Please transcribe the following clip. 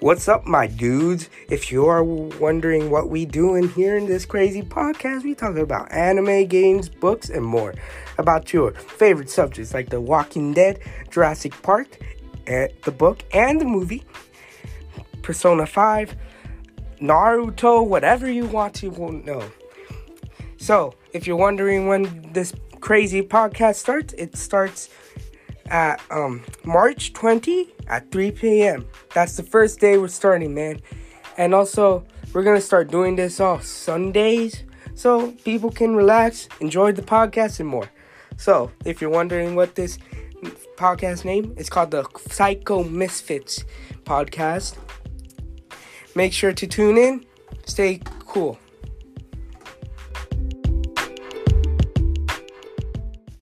What's up, my dudes? If you are wondering what we do in here in this crazy podcast, we talk about anime, games, books, and more. About your favorite subjects like The Walking Dead, Jurassic Park, eh, the book, and the movie, Persona 5, Naruto, whatever you want to know. So, if you're wondering when this crazy podcast starts, it starts at um, March 20 at 3 p.m. That's the first day we're starting, man. And also, we're gonna start doing this all Sundays so people can relax, enjoy the podcast, and more. So, if you're wondering what this podcast name, it's called the Psycho Misfits podcast. Make sure to tune in. Stay cool.